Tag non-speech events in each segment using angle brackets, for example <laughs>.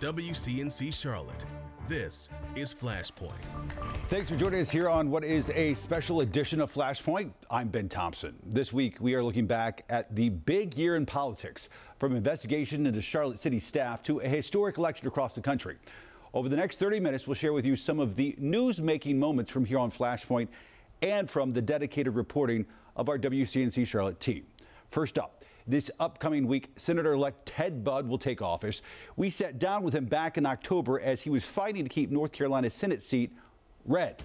WCNC Charlotte. This is Flashpoint. Thanks for joining us here on what is a special edition of Flashpoint. I'm Ben Thompson. This week, we are looking back at the big year in politics, from investigation into Charlotte City staff to a historic election across the country. Over the next 30 minutes, we'll share with you some of the news-making moments from here on Flashpoint and from the dedicated reporting of our WCNC Charlotte team. First up, this upcoming week, Senator elect Ted Budd will take office. We sat down with him back in October as he was fighting to keep North Carolina's Senate seat red.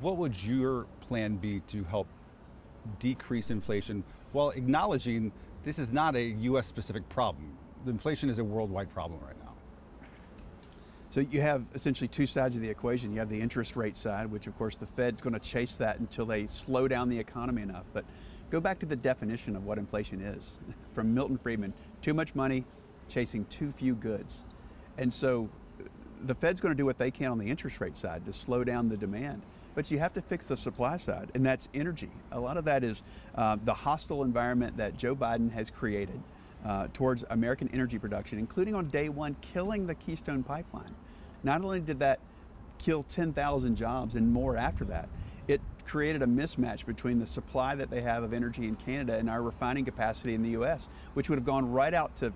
What would your plan be to help decrease inflation while acknowledging this is not a U.S. specific problem? Inflation is a worldwide problem right now. So you have essentially two sides of the equation. You have the interest rate side, which of course the Fed's going to chase that until they slow down the economy enough. But go back to the definition of what inflation is <laughs> from Milton Friedman too much money chasing too few goods. And so the Fed's going to do what they can on the interest rate side to slow down the demand. But you have to fix the supply side, and that's energy. A lot of that is uh, the hostile environment that Joe Biden has created uh, towards American energy production, including on day one, killing the Keystone Pipeline. Not only did that kill 10,000 jobs and more after that, it created a mismatch between the supply that they have of energy in Canada and our refining capacity in the US, which would have gone right out to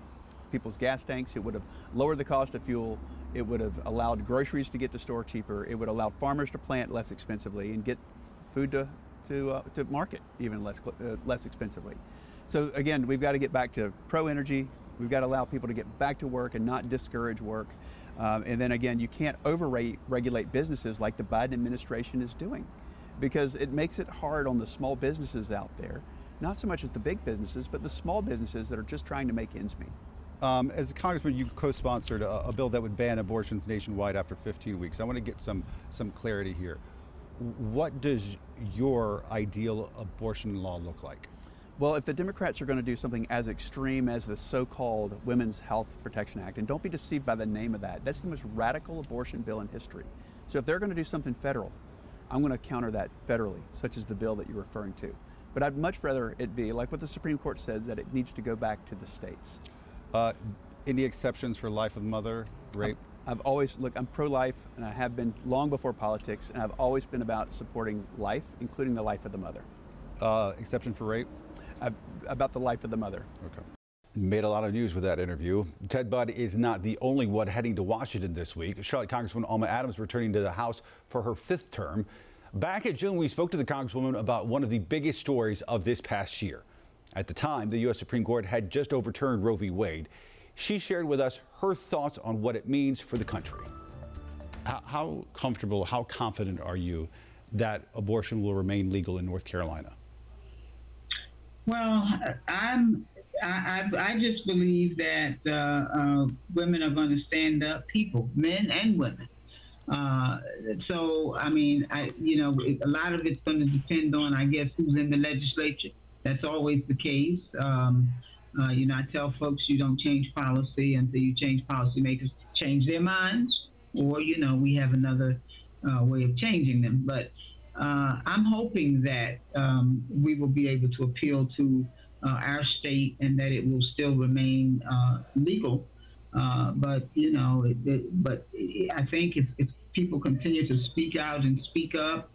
people's gas tanks. It would have lowered the cost of fuel. It would have allowed groceries to get to store cheaper. It would allow farmers to plant less expensively and get food to, to, uh, to market even less, uh, less expensively. So again, we've got to get back to pro energy. We've got to allow people to get back to work and not discourage work. Um, and then again, you can't over regulate businesses like the Biden administration is doing because it makes it hard on the small businesses out there, not so much as the big businesses, but the small businesses that are just trying to make ends meet. Um, as a congressman, you co-sponsored a, a, bill that would ban abortions nationwide after 15 weeks. I want to get some some clarity here. What does your ideal abortion law look like? Well, if the Democrats are going to do something as extreme as the so called Women's Health Protection Act, and don't be deceived by the name of that, that's the most radical abortion bill in history. So if they're going to do something federal, I'm going to counter that federally, such as the bill that you're referring to. But I'd much rather it be like what the Supreme Court said that it needs to go back to the states. Uh, any exceptions for life of mother, rape? I've, I've always, look, I'm pro life, and I have been long before politics, and I've always been about supporting life, including the life of the mother. Uh, exception for rape? about the life of the mother. Okay. Made a lot of news with that interview. Ted Budd is not the only one heading to Washington this week. Charlotte Congresswoman Alma Adams returning to the House for her fifth term. Back in June, we spoke to the Congresswoman about one of the biggest stories of this past year. At the time, the U.S. Supreme Court had just overturned Roe v. Wade. She shared with us her thoughts on what it means for the country. How, comfortable, how confident are you that abortion will remain legal in North Carolina? Well, I'm. I, I, just believe that uh, uh, women are going to stand up. People, men and women. Uh, so, I mean, I you know, a lot of it's going to depend on, I guess, who's in the legislature. That's always the case. Um, uh, you know, I tell folks you don't change policy until you change policymakers change their minds, or you know, we have another uh, way of changing them. But uh, I'm hoping that um, we will be able to appeal to our state and that it will still remain uh, legal. Uh, but you know, it, it, but I think if, if, people continue to speak out and speak up,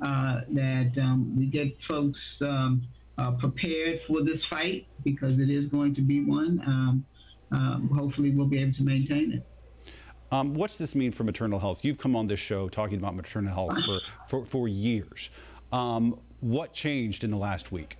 uh, that um, we get folks um, uh, prepared for this fight because it is going to be one. Um, um, hopefully, we'll be able to maintain it. Um, what's this mean for maternal health? You've come on this show talking about maternal health for, for, for years. Um, what changed in the last week?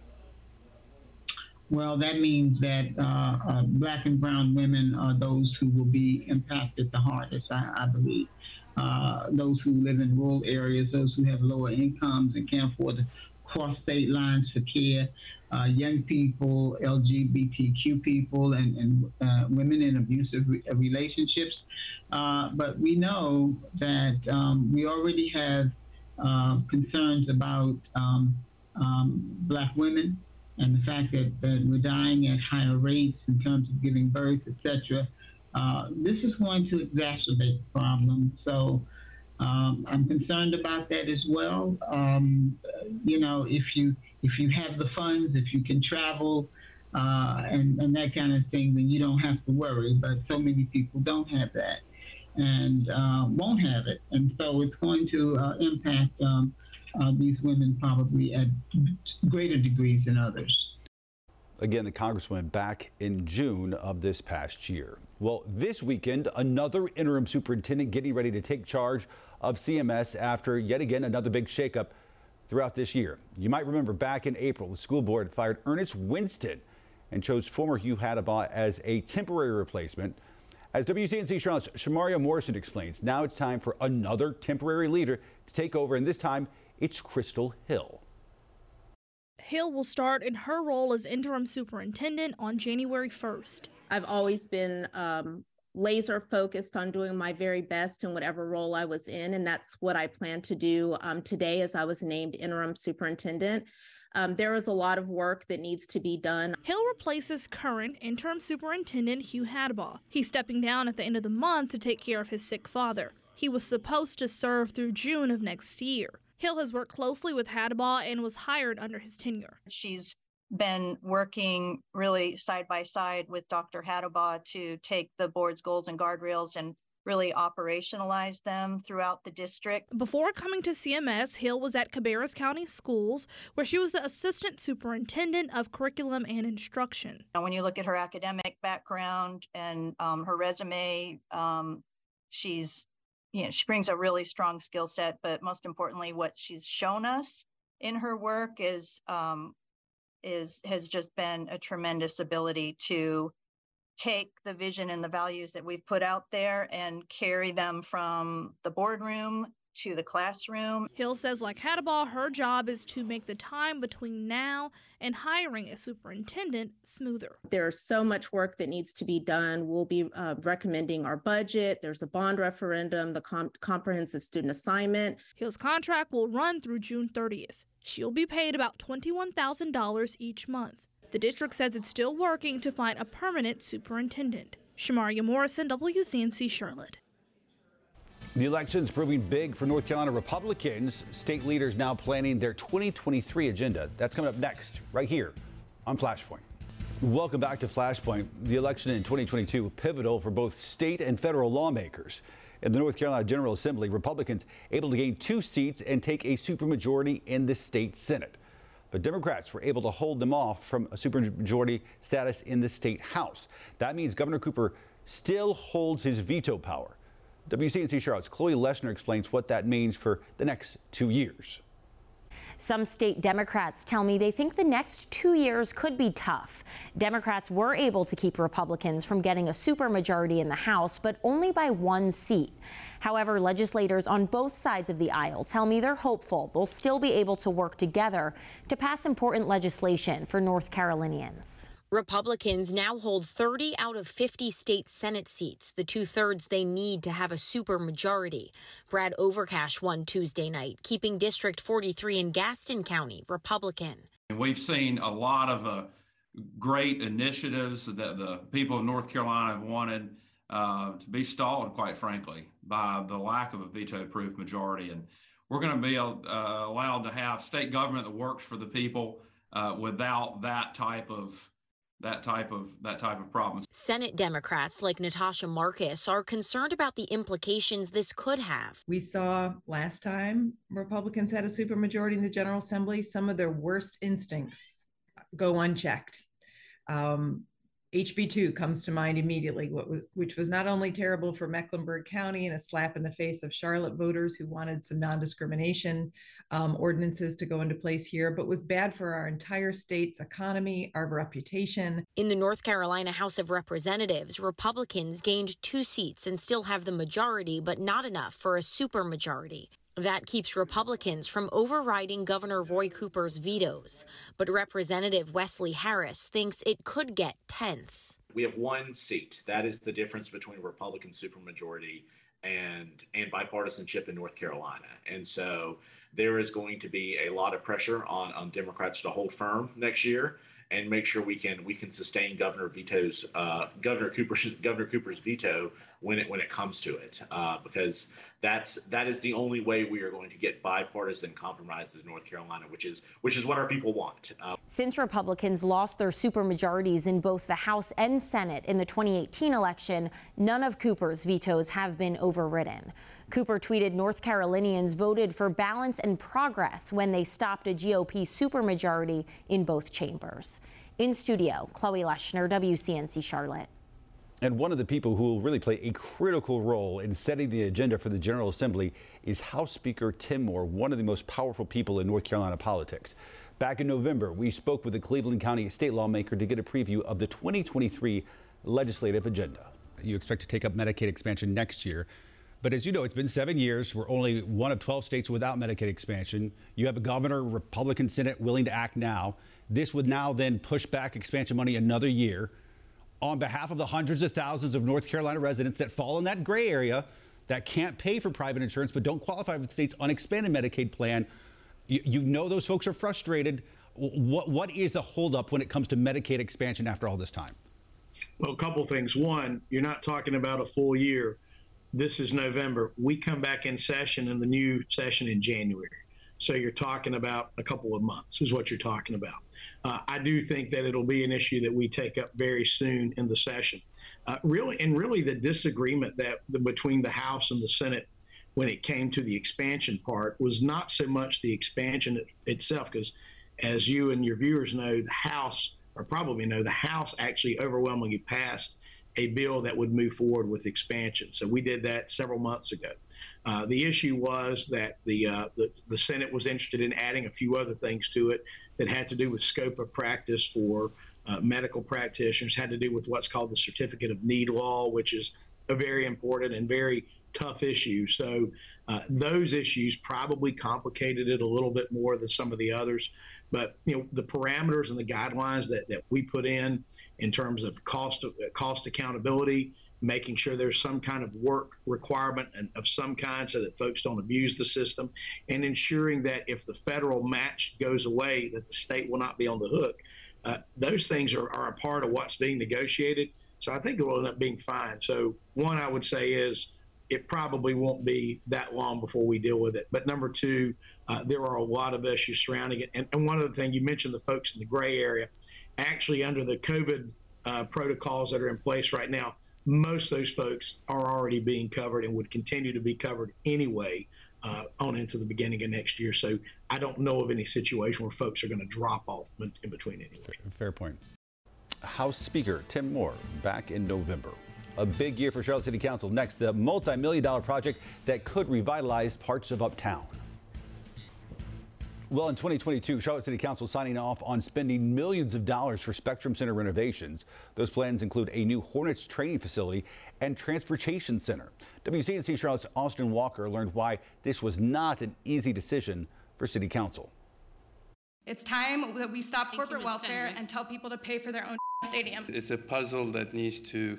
Well, that means that uh, uh, black and brown women are those who will be impacted the hardest, I, I believe. Uh, those who live in rural areas, those who have lower incomes and can't afford to cross state lines for care, uh, young people, LGBTQ people, and, and uh, women in abusive re- relationships. Uh, but we know that um, we already have concerns about um, um, black women and the fact that, that, we're dying at higher rates in terms of giving birth, etc. Uh, this is going to exacerbate the problem. So um, I'm concerned about that as well. Um, you know, if you if you have the funds, if you can travel, uh, and, and that kind of thing, then you don't have to worry. But so many people don't have that and uh, won't have it. And so it's going to uh, impact um, uh, these women probably at greater degrees than others. Again, the Congresswoman back in June of this past year. Well, this weekend, another interim superintendent getting ready to take charge of CMS after yet again another big shakeup throughout this year. You might remember back in April, the school board fired Earnest Winston and chose former Hugh Hattabaugh as a temporary replacement. As WCNC Charlotte's Shamarria Morrison explains, now it's time for another temporary leader to take over, and this time it's Crystal Hill. Hill will start in her role as interim superintendent on January 1st. I've always been um, laser focused on doing my very best in whatever role I was in, and that's what I plan to do um, today as I was named interim superintendent. Um, there is a lot of work that needs to be done. Hill replaces current interim superintendent Hugh Hattabaugh. He's stepping down at the end of the month to take care of his sick father. He was supposed to serve through June of next year. Hill has worked closely with Hattabaugh and was hired under his tenure. She's been working really side by side with Dr. Hattabaugh to take the board's goals and guardrails and really operationalize them throughout the district. Before coming to CMS, Hill was at Cabarrus County Schools, where she was the assistant superintendent of curriculum and instruction. And when you look at her academic background and um, her resume, um, she's you know she brings a really strong skill set. But most importantly, what she's shown us in her work is um, is has just been a tremendous ability to take the vision and the values that we've put out there and carry them from the boardroom to the classroom. Hill says, like Hattabaugh, her job is to make the time between now and hiring a superintendent smoother. There's so much work that needs to be done. We'll be uh, recommending our budget. There's a bond referendum, the com- comprehensive student assignment. Hill's contract will run through June 30th. She'll be paid about $21,000 each month. The district says it's still working to find a permanent superintendent. Shamarria Morrison, WCNC Charlotte. The election's proving big for North Carolina Republicans. State leaders now planning their 2023 agenda. That's coming up next, right here on Flashpoint. Welcome back to Flashpoint. The election in 2022 pivotal for both state and federal lawmakers. In the North Carolina General Assembly, Republicans able to gain two seats and take a supermajority in the state Senate. But Democrats were able to hold them off from a supermajority status in the state House. That means Governor Cooper still holds his veto power. WCNC Charlotte's Chloe Leshner explains what that means for the next two years. Some state Democrats tell me they think the next two years could be tough. Democrats were able to keep Republicans from getting a supermajority in the House, but only by one seat. However, legislators on both sides of the aisle tell me they're hopeful they'll still be able to work together to pass important legislation for North Carolinians. Republicans now hold 30 out of 50 state Senate seats, the two thirds they need to have a supermajority. Brad Overcash won Tuesday night, keeping District 43 in Gaston County Republican. We've seen a lot of uh, great initiatives that the people of North Carolina have wanted uh, to be stalled, quite frankly, by the lack of a veto proof majority. And we're going to be uh, allowed to have state government that works for the people uh, without that type of that type of that type of problem. Senate Democrats like Natasha Marcus are concerned about the implications this could have. We saw last time Republicans had a supermajority in the General Assembly, some of their worst instincts go unchecked. Um, HB2 comes to mind immediately, was, which was not only terrible for Mecklenburg County and a slap in the face of Charlotte voters who wanted some non discrimination um, ordinances to go into place here, but was bad for our entire state's economy, our reputation. In the North Carolina House of Representatives, Republicans gained two seats and still have the majority, but not enough for a supermajority. That keeps Republicans from overriding Governor Roy Cooper's vetoes. But Representative Wesley Harris thinks it could get tense. We have one seat. That is the difference between Republican supermajority and and bipartisanship in North Carolina. And so there is going to be a lot of pressure on, on Democrats to hold firm next year. and make sure we can we can sustain Governor uh, Governor Cooper's Governor Cooper's veto when it when it comes to it, uh, because that's that is the only way we are going to get bipartisan compromises in North Carolina, which is which is what our people want. Uh, Since Republicans lost their supermajorities in both the House and Senate in the 2018 election, none of Cooper's vetoes have been overridden. Cooper tweeted North Carolinians voted for balance and progress when they stopped a GOP supermajority in both chambers. In studio, Chloe Leshner, WCNC Charlotte. And one of the people who will really play a critical role in setting the agenda for the General Assembly is House Speaker Tim Moore, one of the most powerful people in North Carolina politics. Back in November, we spoke with the Cleveland County state lawmaker to get a preview of the 2023 legislative agenda. You expect to take up Medicaid expansion next year. But as you know, it's been seven years. We're only one of 12 states without Medicaid expansion. You have a governor, Republican Senate willing to act now. This would now then push back expansion money another year on behalf of the hundreds of thousands of North Carolina residents that fall in that gray area that can't pay for private insurance but don't qualify for the state's unexpanded Medicaid plan. You, you know those folks are frustrated. What, what is the holdup when it comes to Medicaid expansion after all this time? Well, a couple things. One, you're not talking about a full year. This is November. We come back in session in the new session in January. So you're talking about a couple of months, is what you're talking about. Uh, I do think that it'll be an issue that we take up very soon in the session. Uh, really, and really, the disagreement that the, between the House and the Senate when it came to the expansion part was not so much the expansion itself, because as you and your viewers know, the House, or probably know, the House actually overwhelmingly passed a bill that would move forward with expansion. So we did that several months ago. Uh, the issue was that the, uh, the, the Senate was interested in adding a few other things to it that had to do with scope of practice for uh, medical practitioners, had to do with what's called the Certificate of Need law, which is a very important and very tough issue. So uh, those issues probably complicated it a little bit more than some of the others. But you know the parameters and the guidelines that, that we put in in terms of cost of, cost accountability making sure there's some kind of work requirement and of some kind so that folks don't abuse the system, and ensuring that if the federal match goes away, that the state will not be on the hook. Uh, those things are, are a part of what's being negotiated. So I think it will end up being fine. So one I would say is it probably won't be that long before we deal with it. But number two, uh, there are a lot of issues surrounding it. And, and one other thing, you mentioned the folks in the gray area. Actually, under the COVID uh, protocols that are in place right now, most of those folks are already being covered and would continue to be covered anyway uh, on into the beginning of next year. So I don't know of any situation where folks are going to drop off in between anyway. Fair, fair point. House Speaker Tim Moore back in November. A big year for Charlotte City Council. Next, the multi million dollar project that could revitalize parts of Uptown. Well, in 2022, Charlotte City Council signing off on spending millions of dollars for Spectrum Center renovations. Those plans include a new Hornets training facility and transportation center. WCNC Charlotte's Austin Walker learned why this was not an easy decision for City Council. It's time that we stop corporate welfare and tell people to pay for their own stadium. It's a puzzle that needs to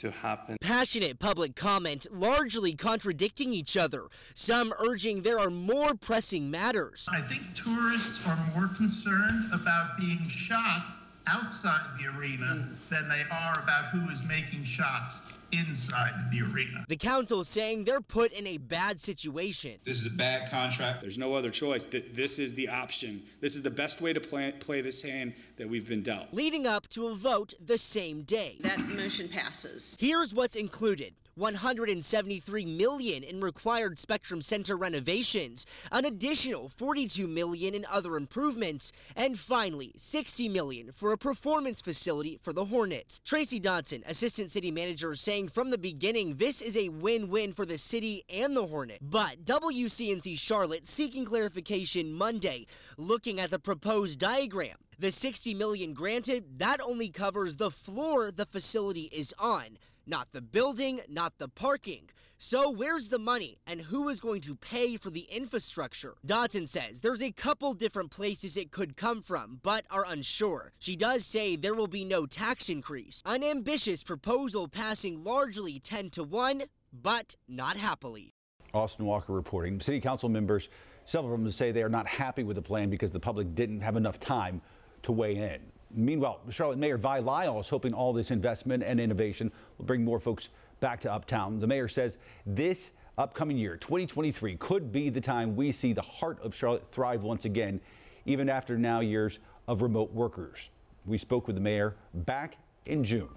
to happen. Passionate public comment largely contradicting each other, some urging there are more pressing matters. I think tourists are more concerned about being shot outside the arena than they are about who is making shots inside the arena. The council is saying they're put in a bad situation. This is a bad contract. There's no other choice. This is the option. This is the best way to play, play this hand that we've been dealt. Leading up to a vote the same day. That motion passes. Here's what's included 173 million in required Spectrum Center renovations, an additional 42 million in other improvements, and finally 60 million for a performance facility for the Hornets. Tracy Dodson, assistant city manager, saying from the beginning this is a win-win for the city and the Hornet. But WCNC Charlotte seeking clarification Monday, looking at the proposed diagram. The 60 million granted, that only covers the floor the facility is on not the building, not the parking. So, where's the money and who is going to pay for the infrastructure? Dodson says there's a couple different places it could come from, but are unsure. She does say there will be no tax increase, an ambitious proposal passing largely 10 to 1, but not happily. Austin Walker reporting. City Council members, several of them say they are not happy with the plan because the public didn't have enough time to weigh in. Meanwhile, Charlotte Mayor Vi Lyles is hoping all this investment and innovation will bring more folks back to Uptown. The mayor says this upcoming year, 2023, could be the time we see the heart of Charlotte thrive once again, even after now years of remote workers. We spoke with the mayor back in June.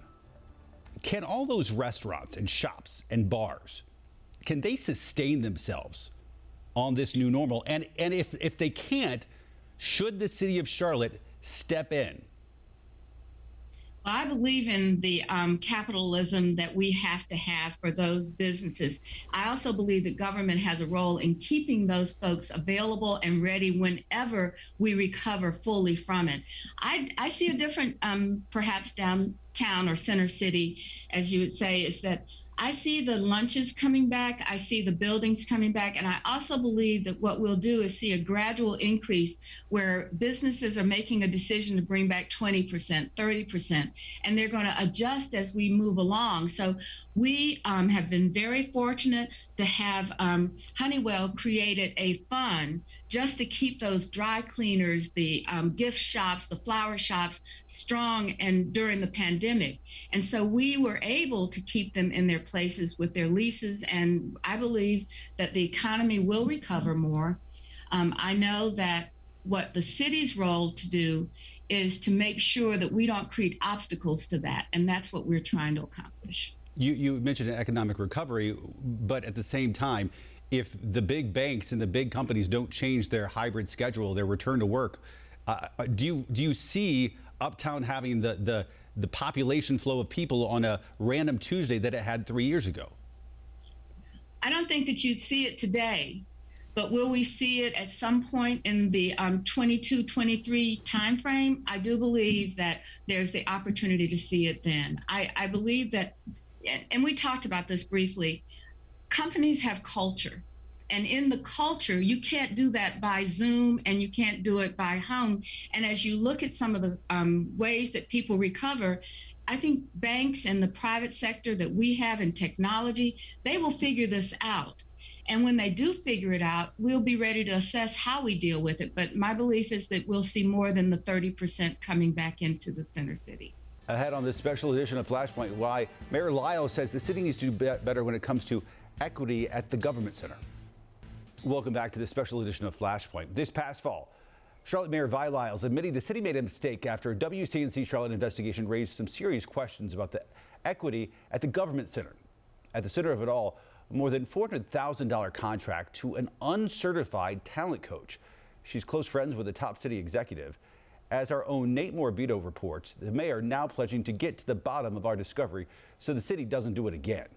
Can all those restaurants and shops and bars can they sustain themselves on this new normal? And and if if they can't, should the city of Charlotte step in? I believe in the um, capitalism that we have to have for those businesses. I also believe that government has a role in keeping those folks available and ready whenever we recover fully from it. I, I see a different, um, perhaps downtown or center city, as you would say, is that I see the lunches coming back. I see the buildings coming back. And I also believe that what we'll do is see a gradual increase where businesses are making a decision to bring back 20%, 30%, and they're going to adjust as we move along. So we um, have been very fortunate to have um, Honeywell created a fund just to keep those dry cleaners, the um, gift shops, the flower shops strong and during the pandemic. And so we were able to keep them in their places with their leases. And I believe that the economy will recover more. Um, I know that what the city's role to do is to make sure that we don't create obstacles to that. And that's what we're trying to accomplish. You, you mentioned economic recovery, but at the same time, if the big banks and the big companies don't change their hybrid schedule, their return to work, uh, uh, do you do you see Uptown having the the the population flow of people on a random Tuesday that it had three years ago? I don't think that you'd see it today, but will we see it at some point in the um, 22, 23 timeframe? I do believe that there's the opportunity to see it then. I, I believe that and we talked about this briefly, companies have culture. And in the culture, you can't do that by Zoom and you can't do it by home. And as you look at some of the um, ways that people recover, I think banks and the private sector that we have in technology, they will figure this out. And when they do figure it out, we'll be ready to assess how we deal with it. But my belief is that we'll see more than the 30% coming back into the center city. Ahead on this special edition of Flashpoint, why Mayor Lyles says the city needs to do better when it comes to equity at the government center. Welcome back to this special edition of Flashpoint. This past fall, Charlotte Mayor Vi Lyles admitting the city made a mistake after a WCNC Charlotte investigation raised some serious questions about the equity at the government center. At the center of it all, more than $400,000 contract to an uncertified talent coach. She's close friends with a top city executive. As our own Nate Morabito reports, the mayor now pledging to get to the bottom of our discovery so the city doesn't do it again.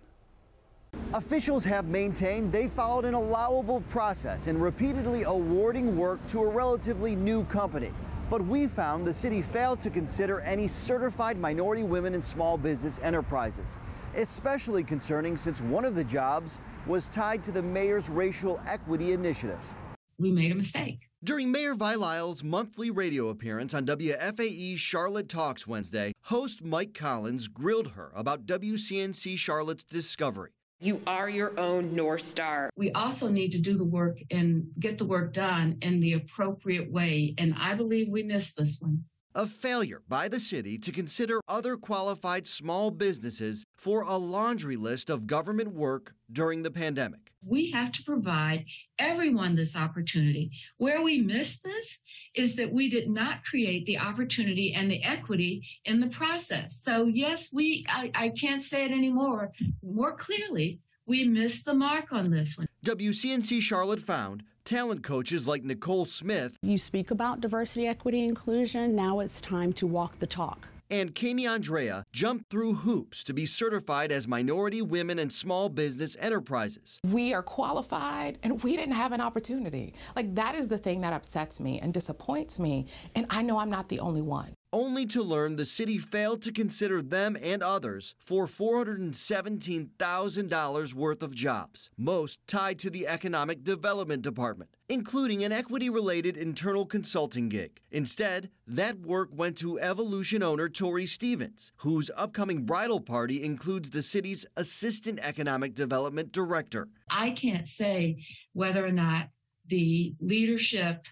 Officials have maintained they followed an allowable process in repeatedly awarding work to a relatively new company. But we found the city failed to consider any certified minority women and small business enterprises. Especially concerning since one of the jobs was tied to the mayor's racial equity initiative. We made a mistake. During Mayor Vi Lyles' monthly radio appearance on WFAE's Charlotte Talks Wednesday, host Mike Collins grilled her about WCNC Charlotte's discovery. You are your own North Star. We also need to do the work and get the work done in the appropriate way. And I believe we missed this one a failure by the city to consider other qualified small businesses for a laundry list of government work during the pandemic. We have to provide everyone this opportunity. Where we missed this is that we did not create the opportunity and the equity in the process. So, yes, we, I, I can't say it anymore, more clearly, we missed the mark on this one. WCNC Charlotte found Talent coaches like Nicole Smith. You speak about diversity, equity, inclusion. Now it's time to walk the talk. And Kami Andrea jumped through hoops to be certified as minority women and small business enterprises. We are qualified and we didn't have an opportunity. Like, that is the thing that upsets me and disappoints me. And I know I'm not the only one only to learn the city failed to consider them and others for $417,000 worth of jobs, most tied to the Economic Development Department, including an equity related internal consulting gig. Instead, that work went to Evolution owner Tori Stevens, whose upcoming bridal party includes the city's Assistant Economic Development Director. I can't say whether or not the leadership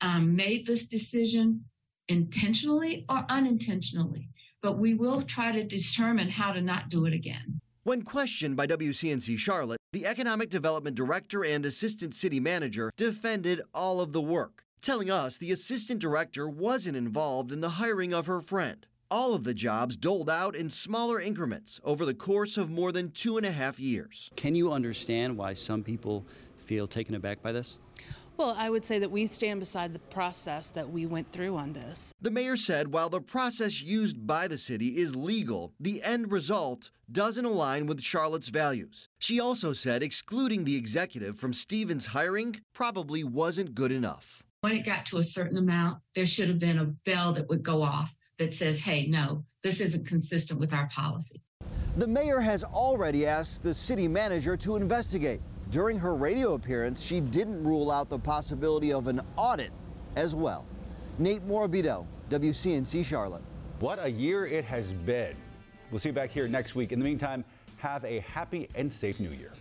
um, made this decision intentionally or unintentionally, but we will try to determine how to not do it again. When questioned by WCNC Charlotte, the Economic Development Director and Assistant City Manager defended all of the work, telling us the Assistant Director wasn't involved in the hiring of her friend. All of the jobs doled out in smaller increments over the course of more than two and a half years. Can you understand why some people feel taken aback by this? Well, I would say that we stand beside the process that we went through on this. The mayor said while the process used by the city is legal, the end result doesn't align with Charlotte's values. She also said excluding the executive from Stevens' hiring probably wasn't good enough. When it got to a certain amount, there should have been a bell that would go off that says, hey, no, this isn't consistent with our policy. The mayor has already asked the city manager to investigate. During her radio appearance, she didn't rule out the possibility of an audit as well. Nate Morabito, WCNC Charlotte. What a year it has been. We'll see you back here next week. In the meantime, have a happy and safe new year.